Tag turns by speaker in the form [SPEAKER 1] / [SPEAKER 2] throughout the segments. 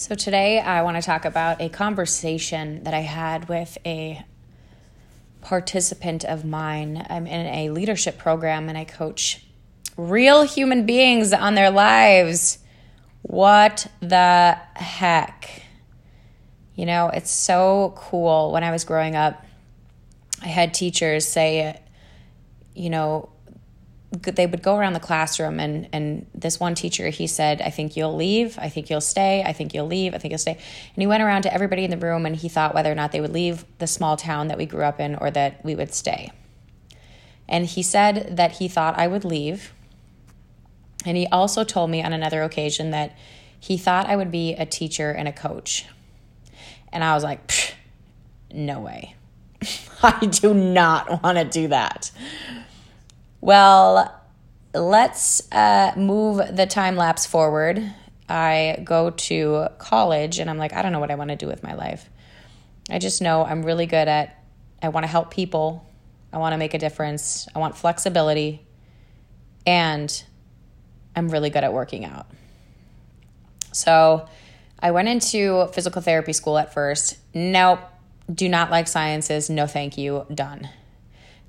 [SPEAKER 1] So, today I want to talk about a conversation that I had with a participant of mine. I'm in a leadership program and I coach real human beings on their lives. What the heck? You know, it's so cool. When I was growing up, I had teachers say, you know, they would go around the classroom and and this one teacher he said i think you'll leave. I think you'll stay. I think you'll leave. I think you'll stay. And he went around to everybody in the room and he thought whether or not they would leave the small town that we grew up in or that we would stay. And he said that he thought i would leave. And he also told me on another occasion that he thought i would be a teacher and a coach. And i was like no way. I do not want to do that well, let's uh, move the time lapse forward. I go to college and I'm like, I don't know what I want to do with my life. I just know I'm really good at, I want to help people. I want to make a difference. I want flexibility. And I'm really good at working out. So I went into physical therapy school at first. Nope, do not like sciences. No, thank you. Done.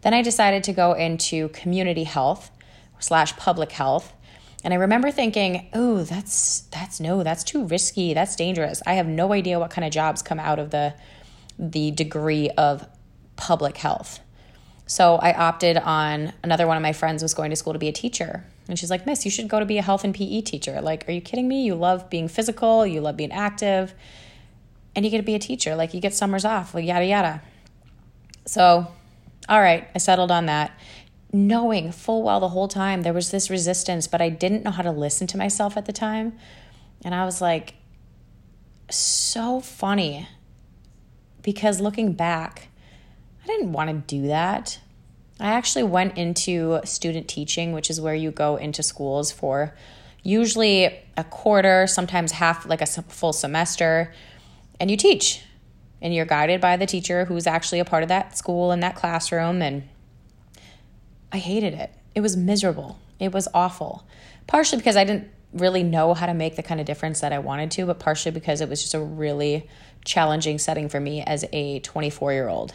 [SPEAKER 1] Then I decided to go into community health slash public health. And I remember thinking, oh, that's that's no, that's too risky. That's dangerous. I have no idea what kind of jobs come out of the the degree of public health. So I opted on another one of my friends was going to school to be a teacher. And she's like, Miss, you should go to be a health and PE teacher. Like, are you kidding me? You love being physical, you love being active, and you get to be a teacher. Like, you get summers off, like, yada, yada. So all right, I settled on that. Knowing full well the whole time there was this resistance, but I didn't know how to listen to myself at the time. And I was like, so funny because looking back, I didn't want to do that. I actually went into student teaching, which is where you go into schools for usually a quarter, sometimes half, like a full semester, and you teach and you're guided by the teacher who's actually a part of that school and that classroom and I hated it. It was miserable. It was awful. Partially because I didn't really know how to make the kind of difference that I wanted to, but partially because it was just a really challenging setting for me as a 24 year old.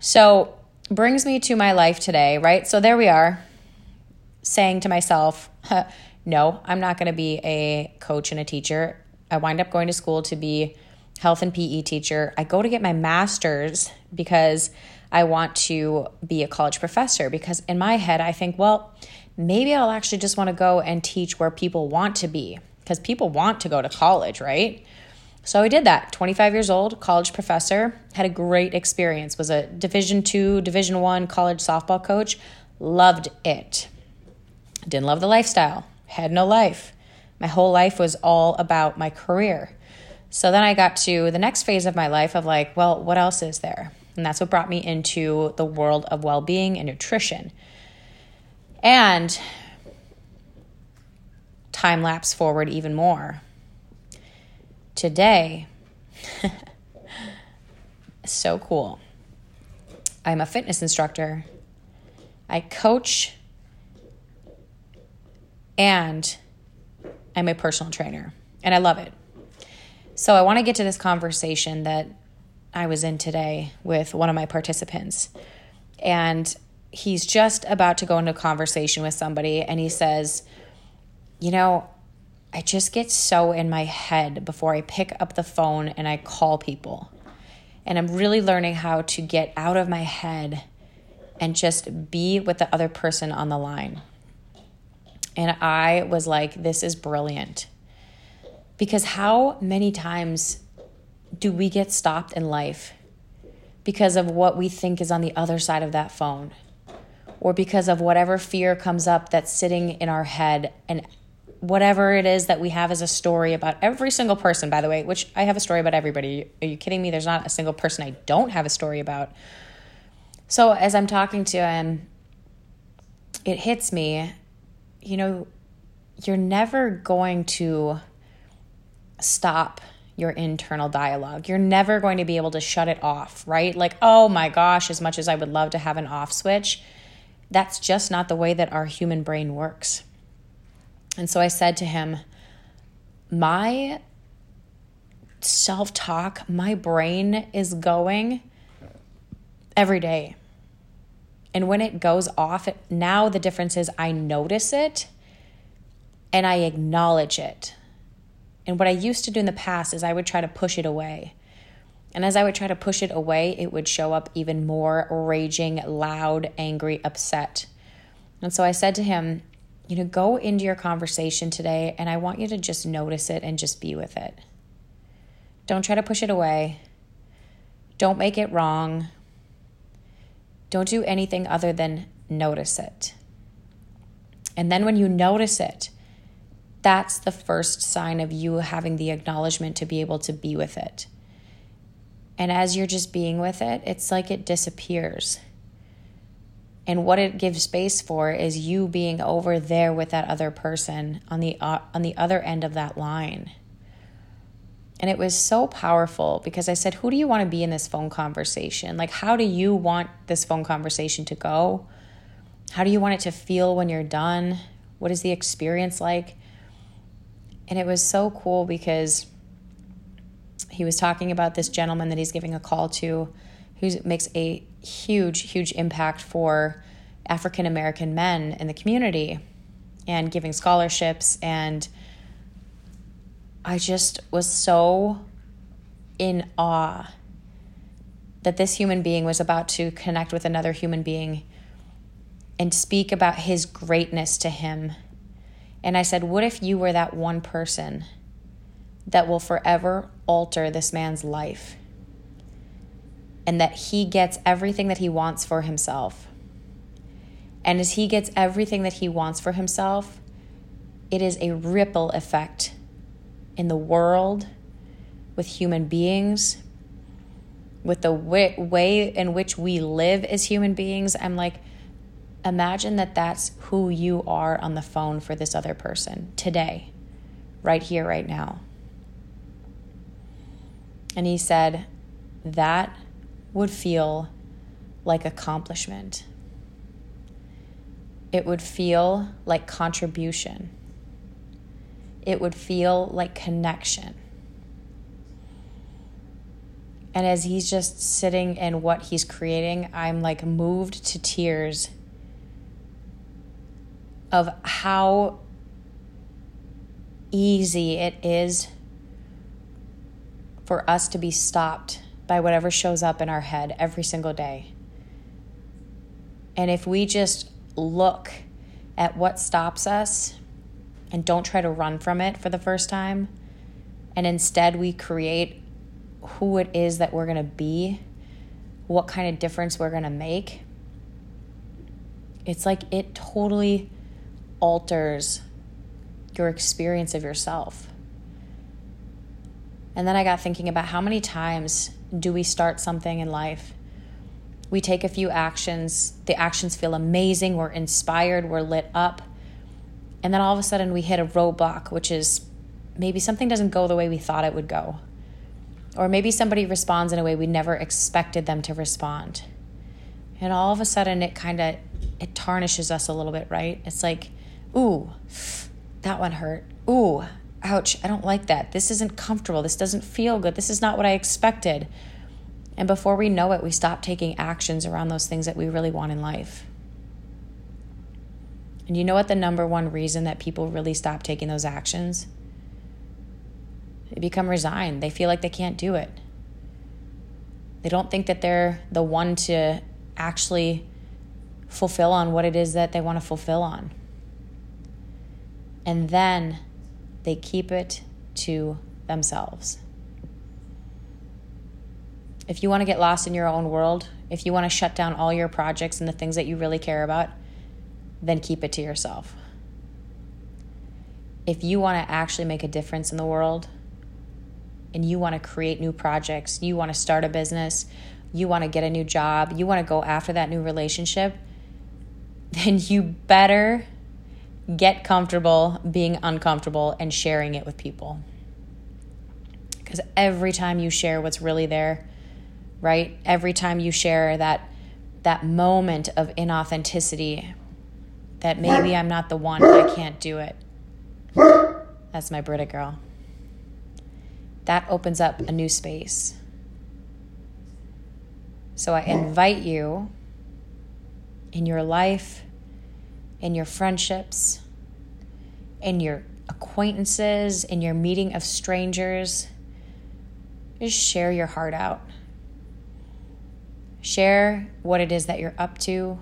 [SPEAKER 1] So, brings me to my life today, right? So, there we are, saying to myself, no, I'm not going to be a coach and a teacher. I wind up going to school to be health and PE teacher. I go to get my master's because I want to be a college professor because in my head I think, well, maybe I'll actually just want to go and teach where people want to be because people want to go to college, right? So I did that. 25 years old, college professor, had a great experience. Was a Division 2, Division 1 college softball coach. Loved it. Didn't love the lifestyle. Had no life. My whole life was all about my career. So then I got to the next phase of my life of like, well, what else is there? And that's what brought me into the world of well being and nutrition. And time lapse forward even more. Today, so cool. I'm a fitness instructor. I coach and I'm a personal trainer, and I love it. So I want to get to this conversation that I was in today with one of my participants. And he's just about to go into a conversation with somebody and he says, You know, I just get so in my head before I pick up the phone and I call people. And I'm really learning how to get out of my head and just be with the other person on the line. And I was like, This is brilliant because how many times do we get stopped in life because of what we think is on the other side of that phone? Or because of whatever fear comes up that's sitting in our head and whatever it is that we have as a story about every single person, by the way, which I have a story about everybody. Are you kidding me? There's not a single person I don't have a story about. So as I'm talking to him, it hits me, you know, you're never going to stop your internal dialogue. You're never going to be able to shut it off, right? Like, oh my gosh, as much as I would love to have an off switch, that's just not the way that our human brain works. And so I said to him, my self talk my brain is going every day. And when it goes off, now the difference is I notice it and I acknowledge it. And what I used to do in the past is I would try to push it away. And as I would try to push it away, it would show up even more raging, loud, angry, upset. And so I said to him, you know, go into your conversation today and I want you to just notice it and just be with it. Don't try to push it away. Don't make it wrong. Don't do anything other than notice it. And then when you notice it, that's the first sign of you having the acknowledgement to be able to be with it. And as you're just being with it, it's like it disappears. And what it gives space for is you being over there with that other person on the uh, on the other end of that line. And it was so powerful because I said, "Who do you want to be in this phone conversation? Like how do you want this phone conversation to go? How do you want it to feel when you're done? What is the experience like?" And it was so cool because he was talking about this gentleman that he's giving a call to who makes a huge, huge impact for African American men in the community and giving scholarships. And I just was so in awe that this human being was about to connect with another human being and speak about his greatness to him. And I said, What if you were that one person that will forever alter this man's life? and that he gets everything that he wants for himself. And as he gets everything that he wants for himself, it is a ripple effect in the world, with human beings, with the way, in which we live as human beings. I'm like, imagine that that's who you are on the phone for this other person today, right here, right now. And he said, that would feel like accomplishment. It would feel like contribution. It would feel like connection. And as he's just sitting in what he's creating, I'm like moved to tears of how easy it is for us to be stopped by whatever shows up in our head every single day. And if we just look at what stops us and don't try to run from it for the first time, and instead we create who it is that we're going to be, what kind of difference we're going to make, it's like it totally alters your experience of yourself. And then I got thinking about how many times do we start something in life? We take a few actions, the actions feel amazing, we're inspired, we're lit up. And then all of a sudden we hit a roadblock, which is maybe something doesn't go the way we thought it would go. Or maybe somebody responds in a way we never expected them to respond. And all of a sudden it kind of it tarnishes us a little bit, right? It's like, ooh, that one hurt. Ooh, ouch, I don't like that. This isn't comfortable. This doesn't feel good. This is not what I expected. And before we know it, we stop taking actions around those things that we really want in life. And you know what the number one reason that people really stop taking those actions? They become resigned. They feel like they can't do it. They don't think that they're the one to actually fulfill on what it is that they want to fulfill on. And then they keep it to themselves. If you want to get lost in your own world, if you want to shut down all your projects and the things that you really care about, then keep it to yourself. If you want to actually make a difference in the world and you want to create new projects, you want to start a business, you want to get a new job, you want to go after that new relationship, then you better get comfortable being uncomfortable and sharing it with people. Because every time you share what's really there, right? Every time you share that that moment of inauthenticity that maybe I'm not the one, I can't do it. That's my Brita girl. that opens up a new space. So I invite you in your life, in your friendships, in your acquaintances, in your meeting of strangers, just share your heart out. Share what it is that you're up to.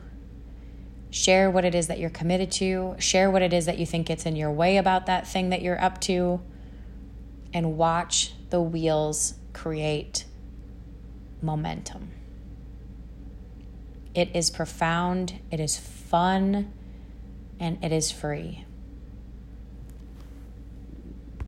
[SPEAKER 1] Share what it is that you're committed to. Share what it is that you think gets in your way about that thing that you're up to. And watch the wheels create momentum. It is profound, it is fun, and it is free.